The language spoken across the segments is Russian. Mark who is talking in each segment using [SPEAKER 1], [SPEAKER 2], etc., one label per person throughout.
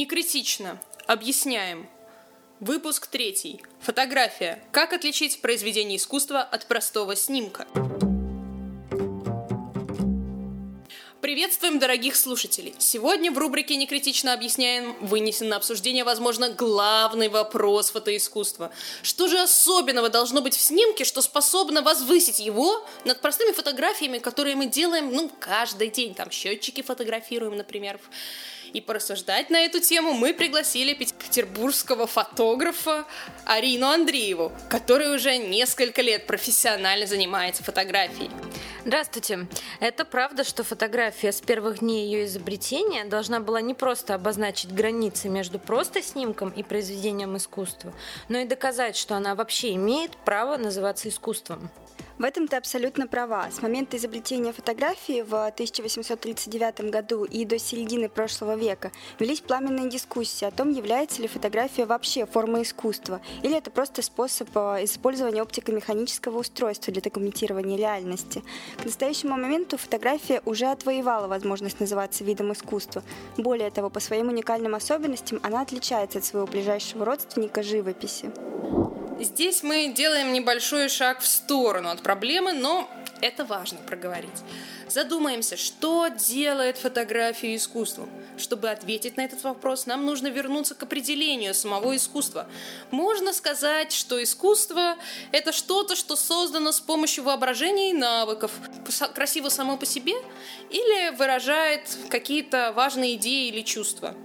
[SPEAKER 1] Не критично. Объясняем. Выпуск третий. Фотография. Как отличить произведение искусства от простого снимка? Приветствуем, дорогих слушателей! Сегодня в рубрике «Некритично объясняем» вынесен на обсуждение, возможно, главный вопрос фотоискусства. Что же особенного должно быть в снимке, что способно возвысить его над простыми фотографиями, которые мы делаем, ну, каждый день, там, счетчики фотографируем, например, и порассуждать на эту тему мы пригласили петербургского фотографа Арину Андрееву, который уже несколько лет профессионально занимается фотографией.
[SPEAKER 2] Здравствуйте. Это правда, что фотография с первых дней ее изобретения должна была не просто обозначить границы между просто снимком и произведением искусства, но и доказать, что она вообще имеет право называться искусством.
[SPEAKER 3] В этом ты абсолютно права. С момента изобретения фотографии в 1839 году и до середины прошлого века велись пламенные дискуссии о том, является ли фотография вообще формой искусства, или это просто способ э, использования оптико-механического устройства для документирования реальности. К настоящему моменту фотография уже отвоевала возможность называться видом искусства. Более того, по своим уникальным особенностям она отличается от своего ближайшего родственника живописи.
[SPEAKER 1] Здесь мы делаем небольшой шаг в сторону от проблемы, но это важно проговорить. Задумаемся, что делает фотографию искусством. Чтобы ответить на этот вопрос, нам нужно вернуться к определению самого искусства. Можно сказать, что искусство – это что-то, что создано с помощью воображения и навыков, красиво само по себе, или выражает какие-то важные идеи или чувства.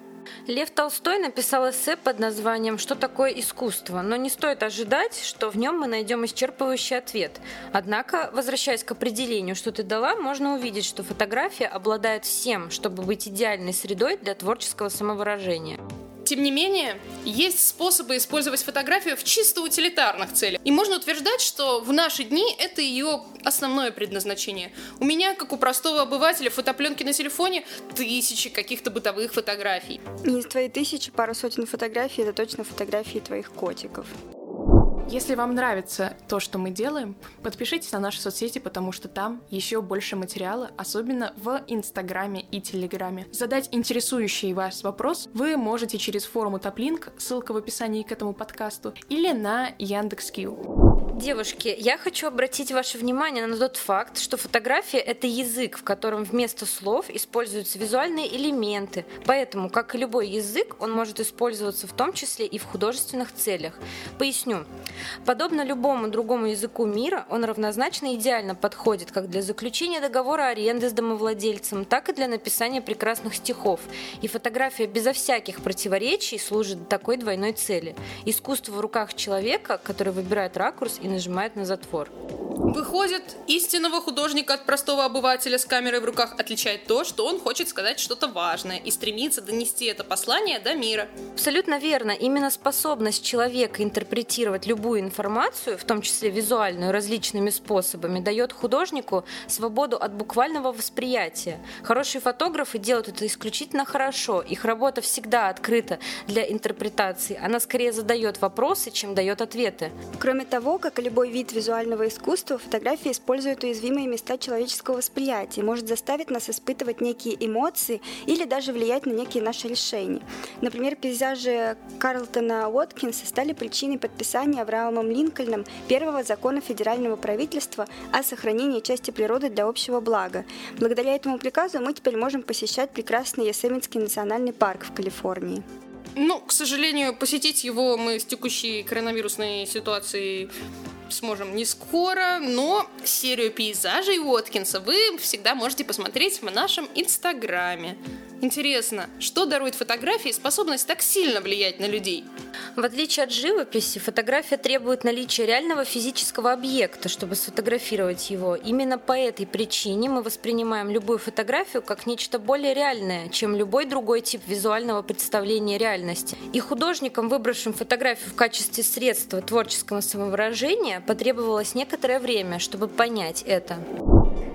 [SPEAKER 2] Лев Толстой написал эссе под названием «Что такое искусство?», но не стоит ожидать, что в нем мы найдем исчерпывающий ответ. Однако, возвращаясь к определению, что ты дала, можно увидеть, что фотография обладает всем, чтобы быть идеальной средой для творческого самовыражения.
[SPEAKER 1] Тем не менее, есть способы использовать фотографию в чисто утилитарных целях. И можно утверждать, что в наши дни это ее основное предназначение. У меня, как у простого обывателя, фотопленки на телефоне тысячи каких-то бытовых фотографий.
[SPEAKER 3] Из твоей тысячи пару сотен фотографий это точно фотографии твоих котиков.
[SPEAKER 1] Если вам нравится то, что мы делаем, подпишитесь на наши соцсети, потому что там еще больше материала, особенно в Инстаграме и Телеграме. Задать интересующий вас вопрос вы можете через форум Топлинк, ссылка в описании к этому подкасту, или на Яндекс.Кью.
[SPEAKER 2] Девушки, я хочу обратить ваше внимание на тот факт, что фотография – это язык, в котором вместо слов используются визуальные элементы. Поэтому, как и любой язык, он может использоваться в том числе и в художественных целях. Поясню. Подобно любому другому языку мира, он равнозначно идеально подходит как для заключения договора аренды с домовладельцем, так и для написания прекрасных стихов. И фотография безо всяких противоречий служит такой двойной цели. Искусство в руках человека, который выбирает ракурс и нажимает на затвор.
[SPEAKER 1] Выходит, истинного художника от простого обывателя с камерой в руках отличает то, что он хочет сказать что-то важное и стремится донести это послание до мира.
[SPEAKER 2] Абсолютно верно. Именно способность человека интерпретировать любую информацию, в том числе визуальную, различными способами, дает художнику свободу от буквального восприятия. Хорошие фотографы делают это исключительно хорошо. Их работа всегда открыта для интерпретации. Она скорее задает вопросы, чем дает ответы.
[SPEAKER 3] Кроме того, как и любой вид визуального искусства, фотография использует уязвимые места человеческого восприятия, может заставить нас испытывать некие эмоции или даже влиять на некие наши решения. Например, пейзажи Карлтона Уоткинса стали причиной подписания Авраамом Линкольном первого закона федерального правительства о сохранении части природы для общего блага. Благодаря этому приказу мы теперь можем посещать прекрасный Йосемитский национальный парк в Калифорнии.
[SPEAKER 1] Ну, к сожалению, посетить его мы с текущей коронавирусной ситуацией сможем не скоро, но серию пейзажей Уоткинса вы всегда можете посмотреть в нашем инстаграме. Интересно, что дарует фотографии способность так сильно влиять на людей?
[SPEAKER 2] В отличие от живописи, фотография требует наличия реального физического объекта, чтобы сфотографировать его. Именно по этой причине мы воспринимаем любую фотографию как нечто более реальное, чем любой другой тип визуального представления реальности. И художникам, выбравшим фотографию в качестве средства творческого самовыражения, потребовалось некоторое время, чтобы понять это.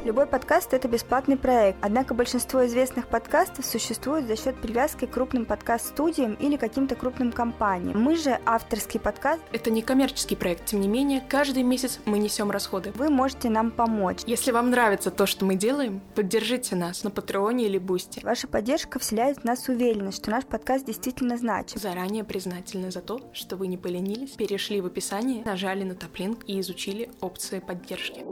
[SPEAKER 3] Любой подкаст – это бесплатный проект, однако большинство известных подкастов существует за счет привязки к крупным подкаст-студиям или каким-то крупным компаниям. Мы же авторский подкаст.
[SPEAKER 1] Это не коммерческий проект, тем не менее, каждый месяц мы несем расходы.
[SPEAKER 3] Вы можете нам помочь.
[SPEAKER 1] Если вам нравится то, что мы делаем, поддержите нас на Patreon е или Boosty.
[SPEAKER 3] Ваша поддержка вселяет в нас уверенность, что наш подкаст действительно значим.
[SPEAKER 1] Заранее признательны за то, что вы не поленились, перешли в описание, нажали на Taplink и изучили опции поддержки.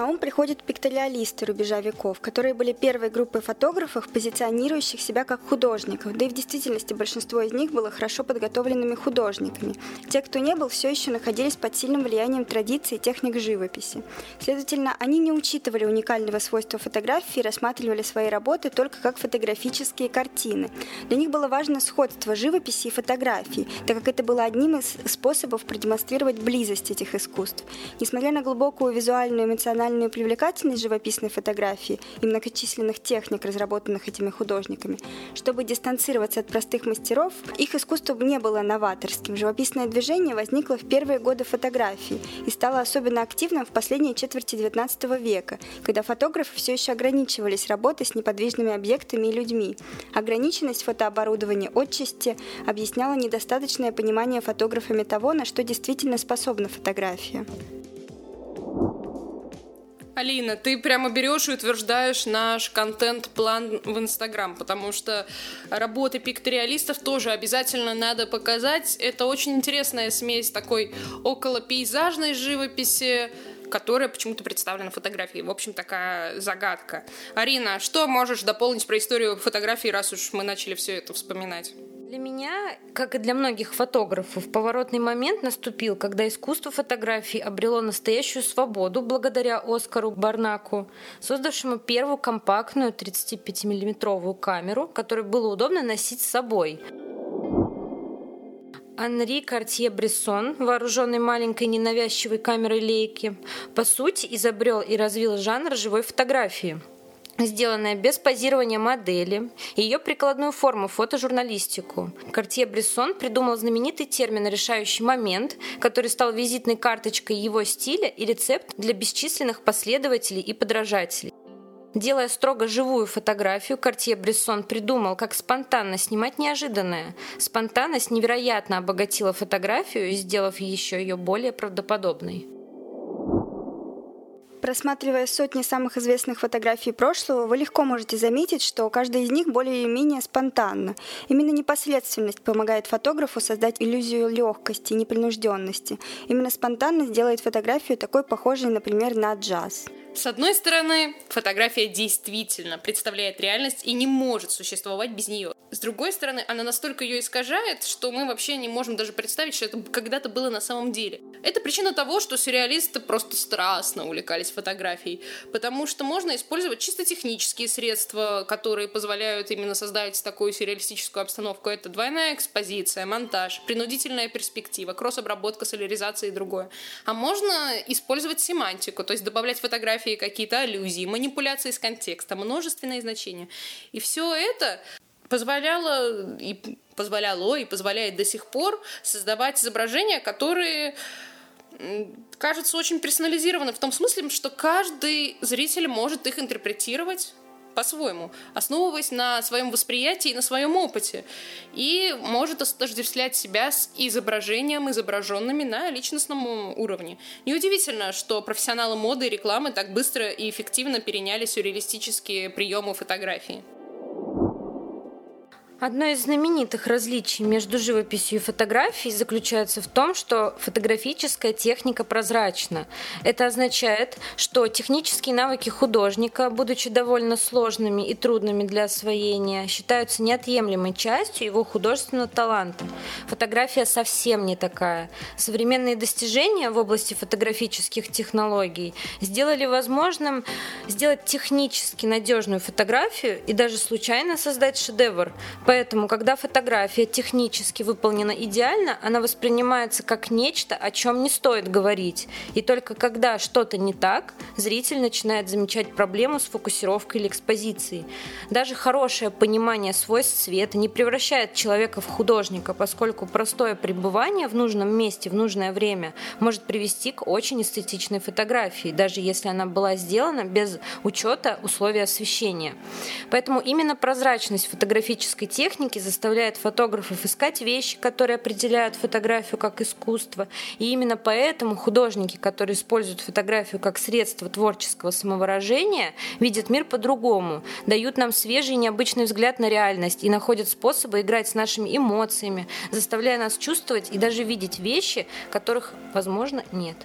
[SPEAKER 3] На ум приходят пикториалисты рубежа веков, которые были первой группой фотографов, позиционирующих себя как художников, да и в действительности большинство из них было хорошо подготовленными художниками. Те, кто не был, все еще находились под сильным влиянием традиций и техник живописи. Следовательно, они не учитывали уникального свойства фотографии и рассматривали свои работы только как фотографические картины. Для них было важно сходство живописи и фотографии, так как это было одним из способов продемонстрировать близость этих искусств. Несмотря на глубокую визуальную эмоциональную эмоциональную привлекательность живописной фотографии и многочисленных техник, разработанных этими художниками. Чтобы дистанцироваться от простых мастеров, их искусство не было новаторским. Живописное движение возникло в первые годы фотографии и стало особенно активным в последней четверти XIX века, когда фотографы все еще ограничивались работой с неподвижными объектами и людьми. Ограниченность фотооборудования отчасти объясняла недостаточное понимание фотографами того, на что действительно способна фотография.
[SPEAKER 1] Алина, ты прямо берешь и утверждаешь наш контент-план в Инстаграм, потому что работы пикториалистов тоже обязательно надо показать. Это очень интересная смесь такой около пейзажной живописи, которая почему-то представлена фотографией. В общем, такая загадка. Арина, что можешь дополнить про историю фотографии, раз уж мы начали все это вспоминать?
[SPEAKER 2] Для меня, как и для многих фотографов, поворотный момент наступил, когда искусство фотографии обрело настоящую свободу благодаря Оскару Барнаку, создавшему первую компактную 35-миллиметровую камеру, которую было удобно носить с собой. Анри Картье-Брессон, вооруженный маленькой ненавязчивой камерой лейки, по сути изобрел и развил жанр живой фотографии – сделанная без позирования модели, ее прикладную форму фотожурналистику. Картье Брессон придумал знаменитый термин «решающий момент», который стал визитной карточкой его стиля и рецепт для бесчисленных последователей и подражателей. Делая строго живую фотографию, Картье Брессон придумал, как спонтанно снимать неожиданное. Спонтанность невероятно обогатила фотографию, сделав еще ее более правдоподобной.
[SPEAKER 3] Просматривая сотни самых известных фотографий прошлого, вы легко можете заметить, что каждая из них более-менее спонтанна. Именно непосредственность помогает фотографу создать иллюзию легкости непринужденности. Именно спонтанность делает фотографию такой похожей, например, на джаз.
[SPEAKER 1] С одной стороны, фотография действительно представляет реальность и не может существовать без нее. С другой стороны, она настолько ее искажает, что мы вообще не можем даже представить, что это когда-то было на самом деле. Это причина того, что сюрреалисты просто страстно увлекались фотографией, потому что можно использовать чисто технические средства, которые позволяют именно создать такую сюрреалистическую обстановку. Это двойная экспозиция, монтаж, принудительная перспектива, кросс-обработка, соляризация и другое. А можно использовать семантику, то есть добавлять фотографии какие-то аллюзии, манипуляции с контекстом, множественные значения. И все это позволяло и позволяло и позволяет до сих пор создавать изображения, которые кажутся очень персонализированы в том смысле, что каждый зритель может их интерпретировать по-своему, основываясь на своем восприятии и на своем опыте, и может отождествлять себя с изображением, изображенными на личностном уровне. Неудивительно, что профессионалы моды и рекламы так быстро и эффективно переняли сюрреалистические приемы фотографии.
[SPEAKER 2] Одно из знаменитых различий между живописью и фотографией заключается в том, что фотографическая техника прозрачна. Это означает, что технические навыки художника, будучи довольно сложными и трудными для освоения, считаются неотъемлемой частью его художественного таланта. Фотография совсем не такая. Современные достижения в области фотографических технологий сделали возможным сделать технически надежную фотографию и даже случайно создать шедевр – Поэтому, когда фотография технически выполнена идеально, она воспринимается как нечто, о чем не стоит говорить. И только когда что-то не так, зритель начинает замечать проблему с фокусировкой или экспозицией. Даже хорошее понимание свойств света не превращает человека в художника, поскольку простое пребывание в нужном месте в нужное время может привести к очень эстетичной фотографии, даже если она была сделана без учета условий освещения. Поэтому именно прозрачность фотографической техники заставляет фотографов искать вещи, которые определяют фотографию как искусство. И именно поэтому художники, которые используют фотографию как средство творческого самовыражения, видят мир по-другому, дают нам свежий и необычный взгляд на реальность и находят способы играть с нашими эмоциями, заставляя нас чувствовать и даже видеть вещи, которых, возможно, нет.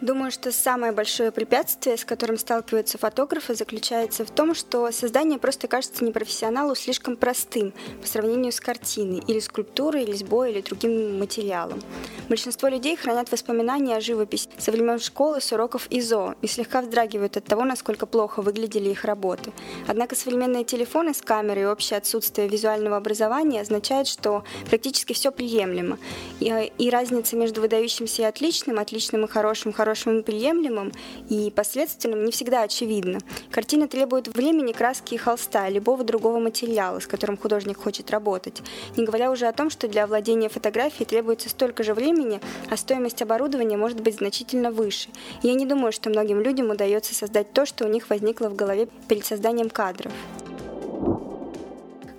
[SPEAKER 3] Думаю, что самое большое препятствие, с которым сталкиваются фотографы, заключается в том, что создание просто кажется непрофессионалу слишком простым по сравнению с картиной, или скульптурой, или резьбой, или другим материалом. Большинство людей хранят воспоминания о живописи со времен школы, с уроков ИЗО и слегка вздрагивают от того, насколько плохо выглядели их работы. Однако современные телефоны с камерой и общее отсутствие визуального образования означает, что практически все приемлемо. И, и разница между выдающимся и отличным, отличным и хорошим, хорошим хорошим и приемлемым и последственным не всегда очевидно. Картина требует времени, краски и холста, любого другого материала, с которым художник хочет работать. Не говоря уже о том, что для овладения фотографией требуется столько же времени, а стоимость оборудования может быть значительно выше. Я не думаю, что многим людям удается создать то, что у них возникло в голове перед созданием кадров.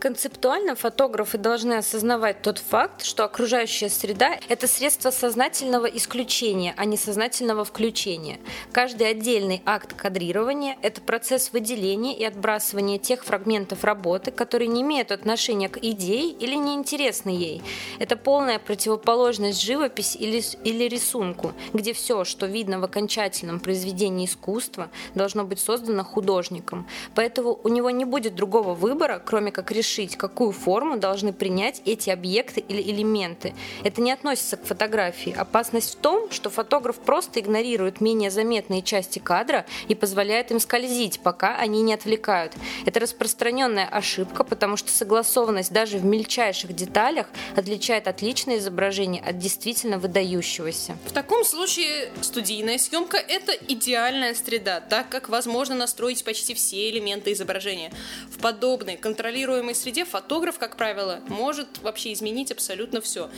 [SPEAKER 2] Концептуально фотографы должны осознавать тот факт, что окружающая среда – это средство сознательного исключения, а не сознательного включения. Каждый отдельный акт кадрирования – это процесс выделения и отбрасывания тех фрагментов работы, которые не имеют отношения к идее или не интересны ей. Это полная противоположность живописи или, или рисунку, где все, что видно в окончательном произведении искусства, должно быть создано художником. Поэтому у него не будет другого выбора, кроме как решить решить, какую форму должны принять эти объекты или элементы. Это не относится к фотографии. Опасность в том, что фотограф просто игнорирует менее заметные части кадра и позволяет им скользить, пока они не отвлекают. Это распространенная ошибка, потому что согласованность даже в мельчайших деталях отличает отличное изображение от действительно выдающегося.
[SPEAKER 1] В таком случае студийная съемка – это идеальная среда, так как возможно настроить почти все элементы изображения. В подобной контролируемой среде фотограф, как правило, может вообще изменить абсолютно все.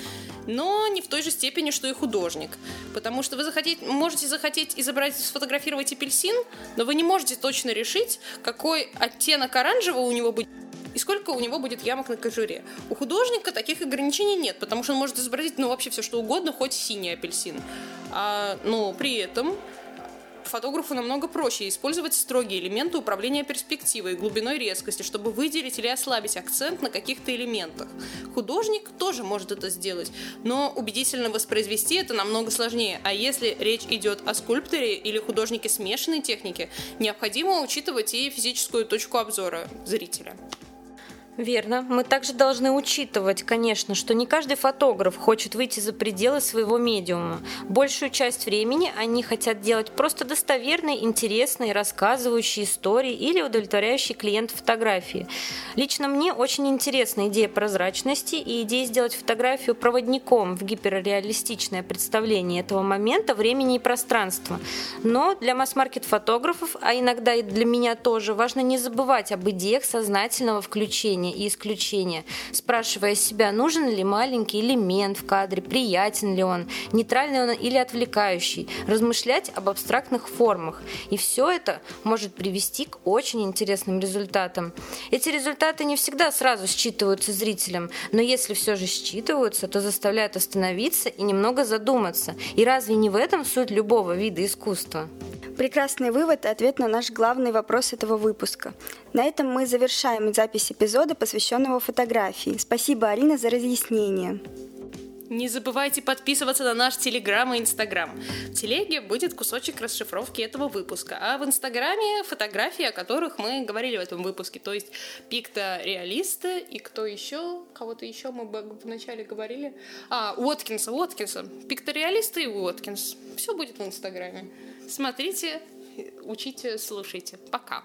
[SPEAKER 1] Но не в той же степени, что и художник. Потому что вы захотите, можете захотеть изобразить, сфотографировать апельсин, но вы не можете точно решить, какой оттенок оранжевого у него будет и сколько у него будет ямок на кожуре. У художника таких ограничений нет, потому что он может изобразить, ну, вообще все что угодно, хоть синий апельсин. А, но при этом фотографу намного проще использовать строгие элементы управления перспективой, глубиной резкости, чтобы выделить или ослабить акцент на каких-то элементах. Художник тоже может это сделать, но убедительно воспроизвести это намного сложнее. А если речь идет о скульпторе или художнике смешанной техники, необходимо учитывать и физическую точку обзора зрителя.
[SPEAKER 2] Верно. Мы также должны учитывать, конечно, что не каждый фотограф хочет выйти за пределы своего медиума. Большую часть времени они хотят делать просто достоверные, интересные, рассказывающие истории или удовлетворяющие клиент фотографии. Лично мне очень интересна идея прозрачности и идея сделать фотографию проводником в гиперреалистичное представление этого момента, времени и пространства. Но для масс-маркет фотографов, а иногда и для меня тоже, важно не забывать об идеях сознательного включения включения и исключения, спрашивая себя, нужен ли маленький элемент в кадре, приятен ли он, нейтральный он или отвлекающий, размышлять об абстрактных формах. И все это может привести к очень интересным результатам. Эти результаты не всегда сразу считываются зрителям, но если все же считываются, то заставляют остановиться и немного задуматься. И разве не в этом суть любого вида искусства?
[SPEAKER 3] Прекрасный вывод и ответ на наш главный вопрос этого выпуска. На этом мы завершаем запись эпизода, посвященного фотографии. Спасибо, Арина, за разъяснение.
[SPEAKER 1] Не забывайте подписываться на наш Телеграм и Инстаграм. В Телеге будет кусочек расшифровки этого выпуска, а в Инстаграме фотографии, о которых мы говорили в этом выпуске, то есть пикто-реалисты и кто еще, кого-то еще мы вначале говорили. А, Уоткинса, Уоткинса. Пикто-реалисты и Уоткинс. Все будет в Инстаграме. Смотрите, учите, слушайте. Пока.